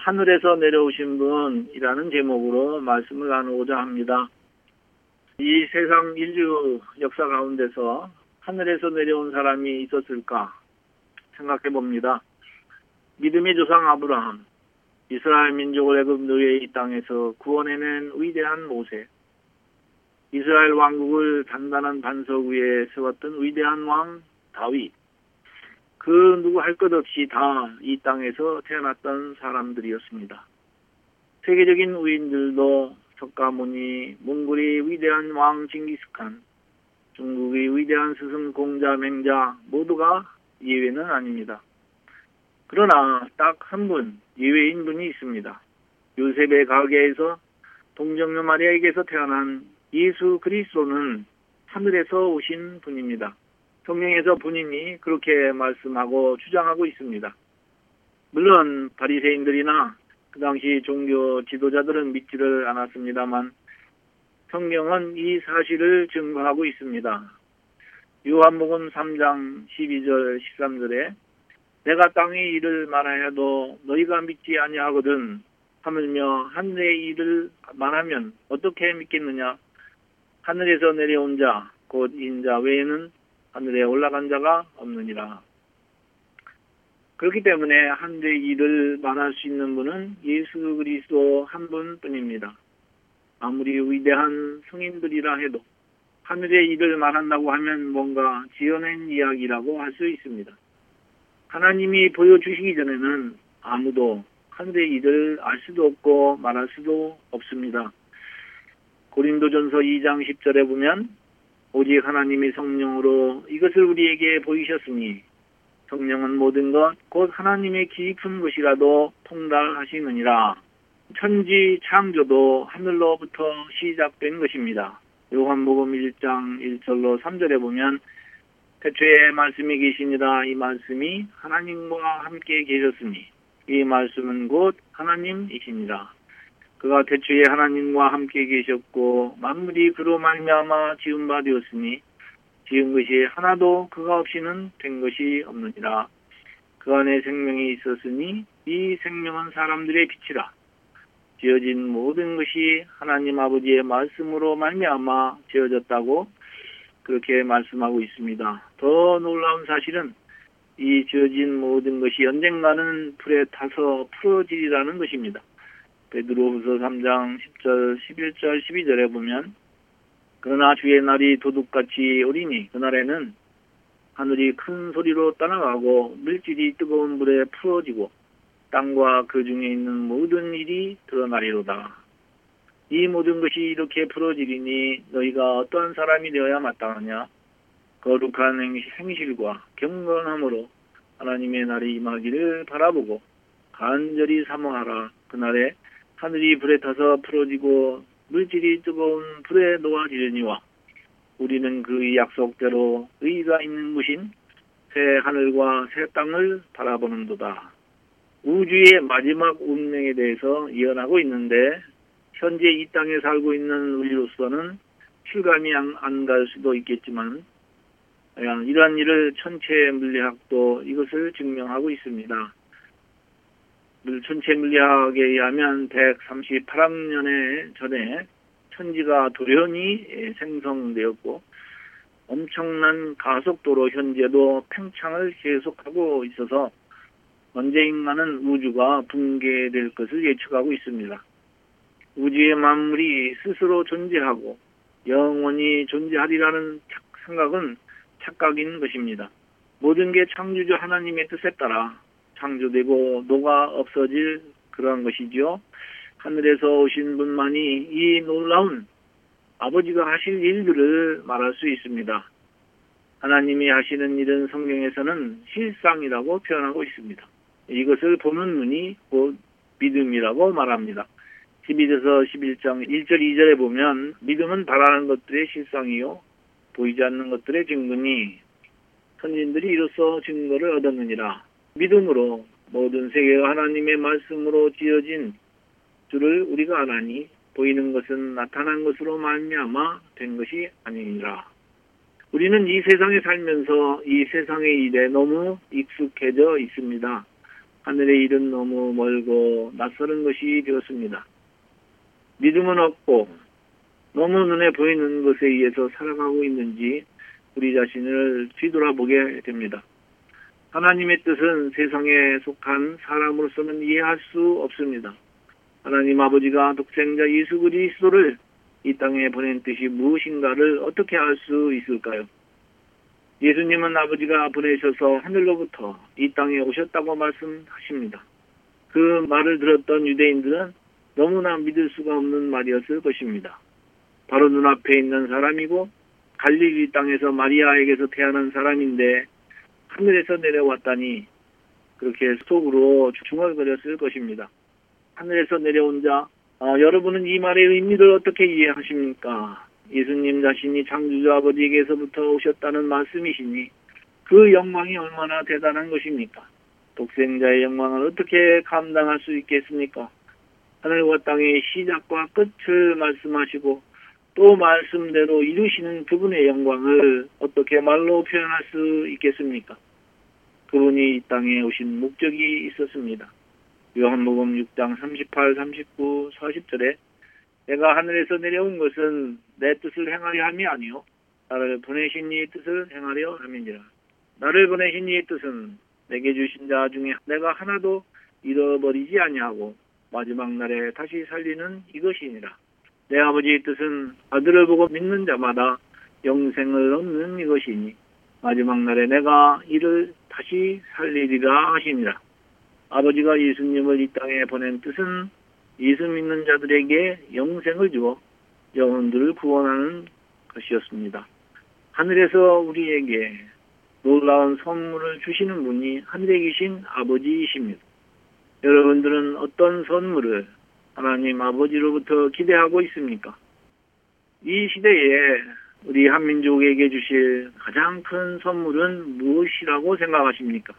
하늘에서 내려오신 분이라는 제목으로 말씀을 나누고자 합니다. 이 세상 인류 역사 가운데서 하늘에서 내려온 사람이 있었을까 생각해 봅니다. 믿음의 조상 아브라함, 이스라엘 민족을 애굽 노예의 이 땅에서 구원해낸 위대한 모세, 이스라엘 왕국을 단단한 반석 위에 세웠던 위대한 왕 다윗, 그 누구 할 것 없이 다 이 땅에서 태어났던 사람들이었습니다. 세계적인 우인들도 석가모니, 몽골의 위대한 왕 징기스칸, 중국의 위대한 스승 공자 맹자 모두가 예외는 아닙니다. 그러나 딱 한 분 예외인 분이 있습니다. 요셉의 가게에서 동정녀 마리아에게서 태어난 예수 그리스도는 하늘에서 오신 분입니다. 성경에서 본인이 그렇게 말씀하고 주장하고 있습니다. 물론 바리새인들이나 그 당시 종교 지도자들은 믿지를 않았습니다만 성경은 이 사실을 증거하고 있습니다. 요한복음 3장 12절 13절에 내가 땅의 일을 말하여도 너희가 믿지 아니하거든 하물며 하늘의 일을 말하면 어떻게 믿겠느냐 하늘에서 내려온 자 곧 인자 외에는 하늘에 올라간 자가 없느니라. 그렇기 때문에 하늘의 일을 말할 수 있는 분은 예수 그리스도 한 분뿐입니다. 아무리 위대한 성인들이라 해도 하늘의 일을 말한다고 하면 뭔가 지어낸 이야기라고 할 수 있습니다. 하나님이 보여주시기 전에는 아무도 하늘의 일을 알 수도 없고 말할 수도 없습니다. 고린도전서 2장 10절에 보면 오직 하나님이 성령으로 이것을 우리에게 보이셨으니 성령은 모든 것 곧 하나님의 깊은 것이라도 통달하시느니라. 천지 창조도 하늘로부터 시작된 것입니다. 요한복음 1장 1절로 3절에 보면 태초에 말씀이 계시니라 이 말씀이 하나님과 함께 계셨으니 이 말씀은 곧 하나님이시니라. 그가 태초에 하나님과 함께 계셨고 만물이 그로 말미암아 지은 바 되었으니 지은 것이 하나도 그가 없이는 된 것이 없느니라. 그 안에 생명이 있었으니 이 생명은 사람들의 빛이라. 지어진 모든 것이 하나님 아버지의 말씀으로 말미암아 지어졌다고 그렇게 말씀하고 있습니다. 더 놀라운 사실은 이 지어진 모든 것이 언젠가는 불에 타서 풀어지리라는 것입니다. 베드로후서 3장 10절, 11절, 12절에 보면 그러나 주의 날이 도둑같이 오리니 그날에는 하늘이 큰 소리로 떠나가고 물질이 뜨거운 불에 풀어지고 땅과 그 중에 있는 모든 일이 드러나리로다. 이 모든 것이 이렇게 풀어지리니 너희가 어떠한 사람이 되어야 마땅하냐? 거룩한 행실과 경건함으로 하나님의 날이 임하기를 바라보고 간절히 사모하라. 그날에 하늘이 불에 타서 풀어지고 물질이 뜨거운 불에 놓아지려니와 우리는 그 약속대로 의가 있는 곳인 새 하늘과 새 땅을 바라보는도다. 우주의 마지막 운명에 대해서 예언하고 있는데 현재 이 땅에 살고 있는 우리로서는 실감이 안 갈 수도 있겠지만 이러한 일을 천체 물리학도 이것을 증명하고 있습니다. 천체 물리학에 의하면 138억 년에 전에 천지가 돌연히 생성되었고 엄청난 가속도로 현재도 팽창을 계속하고 있어서 언제인가는 우주가 붕괴될 것을 예측하고 있습니다. 우주의 만물이 스스로 존재하고 영원히 존재하리라는 생각은 착각인 것입니다. 모든 게 창조주 하나님의 뜻에 따라 창조되고 녹아 없어질 그러한 것이죠. 하늘에서 오신 분만이 이 놀라운 아버지가 하실 일들을 말할 수 있습니다. 하나님이 하시는 일은 성경에서는 실상이라고 표현하고 있습니다. 이것을 보는 눈이 곧 믿음이라고 말합니다. 12에서 11장 1절 2절에 보면 믿음은 바라는 것들의 실상이요 보이지 않는 것들의 증거니 선진들이 이로써 증거를 얻었느니라. 믿음으로 모든 세계가 하나님의 말씀으로 지어진 줄을 우리가 아나니 보이는 것은 나타난 것으로 말미암아 된 것이 아니니라. 우리는 이 세상에 살면서 이 세상의 일에 너무 익숙해져 있습니다. 하늘의 일은 너무 멀고 낯설은 것이 되었습니다. 믿음은 없고 너무 눈에 보이는 것에 의해서 살아가고 있는지 우리 자신을 뒤돌아보게 됩니다. 하나님의 뜻은 세상에 속한 사람으로서는 이해할 수 없습니다. 하나님 아버지가 독생자 예수 그리스도를 이 땅에 보낸 뜻이 무엇인가를 어떻게 알 수 있을까요? 예수님은 아버지가 보내셔서 하늘로부터 이 땅에 오셨다고 말씀하십니다. 그 말을 들었던 유대인들은 너무나 믿을 수가 없는 말이었을 것입니다. 바로 눈앞에 있는 사람이고 갈릴리 땅에서 마리아에게서 태어난 사람인데 하늘에서 내려왔다니 그렇게 속으로 중얼거렸을 것입니다. 하늘에서 내려온 자, 어, 여러분은 이 말의 의미를 어떻게 이해하십니까? 예수님 자신이 창조주 아버지에게서부터 오셨다는 말씀이시니 그 영광이 얼마나 대단한 것입니까? 독생자의 영광을 어떻게 감당할 수 있겠습니까? 하늘과 땅의 시작과 끝을 말씀하시고 또 말씀대로 이루시는 그분의 영광을 어떻게 말로 표현할 수 있겠습니까? 그분이 이 땅에 오신 목적이 있었습니다. 요한복음 6장 38, 39, 40절에 내가 하늘에서 내려온 것은 내 뜻을 행하려 함이 아니요 나를 보내신 이의 뜻을 행하려 함이니라. 나를 보내신 이의 뜻은 내게 주신 자 중에 내가 하나도 잃어버리지 아니하고 마지막 날에 다시 살리는 이것이니라. 내 아버지의 뜻은 아들을 보고 믿는 자마다 영생을 얻는 이것이니 마지막 날에 내가 이를 다시 살리리라 하시니라. 아버지가 예수님을 이 땅에 보낸 뜻은 예수 믿는 자들에게 영생을 주어 영혼들을 구원하는 것이었습니다. 하늘에서 우리에게 놀라운 선물을 주시는 분이 하늘에 계신 아버지이십니다. 여러분들은 어떤 선물을 하나님 아버지로부터 기대하고 있습니까? 이 시대에 우리 한민족에게 주실 가장 큰 선물은 무엇이라고 생각하십니까?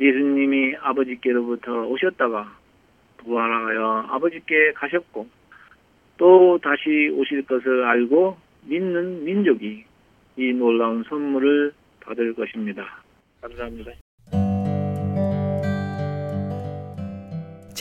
예수님이 아버지께로부터 오셨다가 부활하여 아버지께 가셨고 또 다시 오실 것을 알고 믿는 민족이 이 놀라운 선물을 받을 것입니다. 감사합니다.